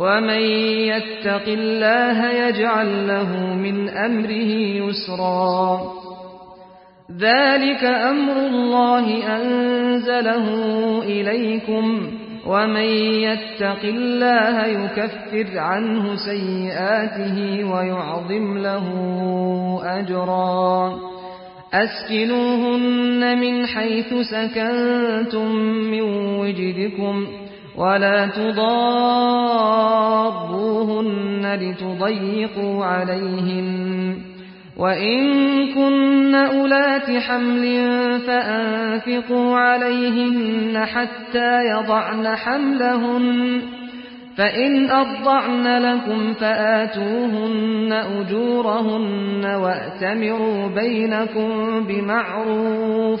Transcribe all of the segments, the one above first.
ومن يتق الله يجعل له من أمره يسرا ذلك أمر الله أنزله إليكم ومن يتق الله يكفر عنه سيئاته ويعظم له أجرا أسكنوهن من حيث سكنتم من وجدكم ولا تضاروهن لتضيقوا عليهن. وإن كن أولات حمل فأنفقوا عليهن حتى يضعن حملهن. فإن أرضعن لكم فآتوهن أجورهن وأتمروا بينكم بمعروف.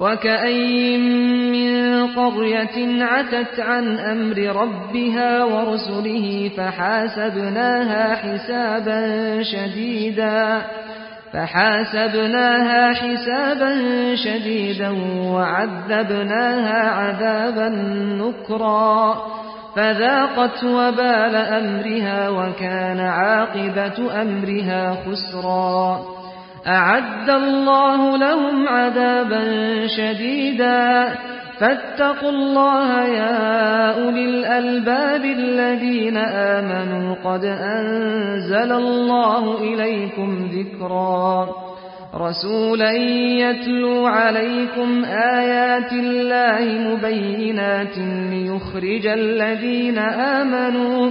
وكأي من قرية عتت عن أمر ربها ورسله فحاسبناها حسابا شديدا فحاسبناها حسابا شديدا وعذبناها عذابا نكرا فذاقت وبال أمرها وكان عاقبة أمرها خسرا أعد الله لهم عذابا شديدا. فاتقوا الله يا أولي الألباب الذين آمنوا. قد أنزل الله إليكم ذكرا. رسولا يتلو عليكم آيات الله مبينات ليخرج الذين آمنوا.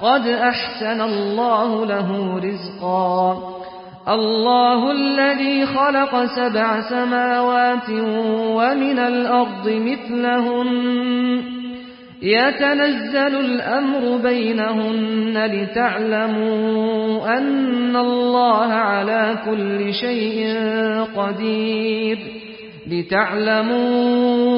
قد أحسن الله له رزقا. الله الذي خلق سبع سماوات ومن الأرض مثلهن. يتنزل الأمر بينهن لتعلموا أن الله على كل شيء قدير. لتعلموا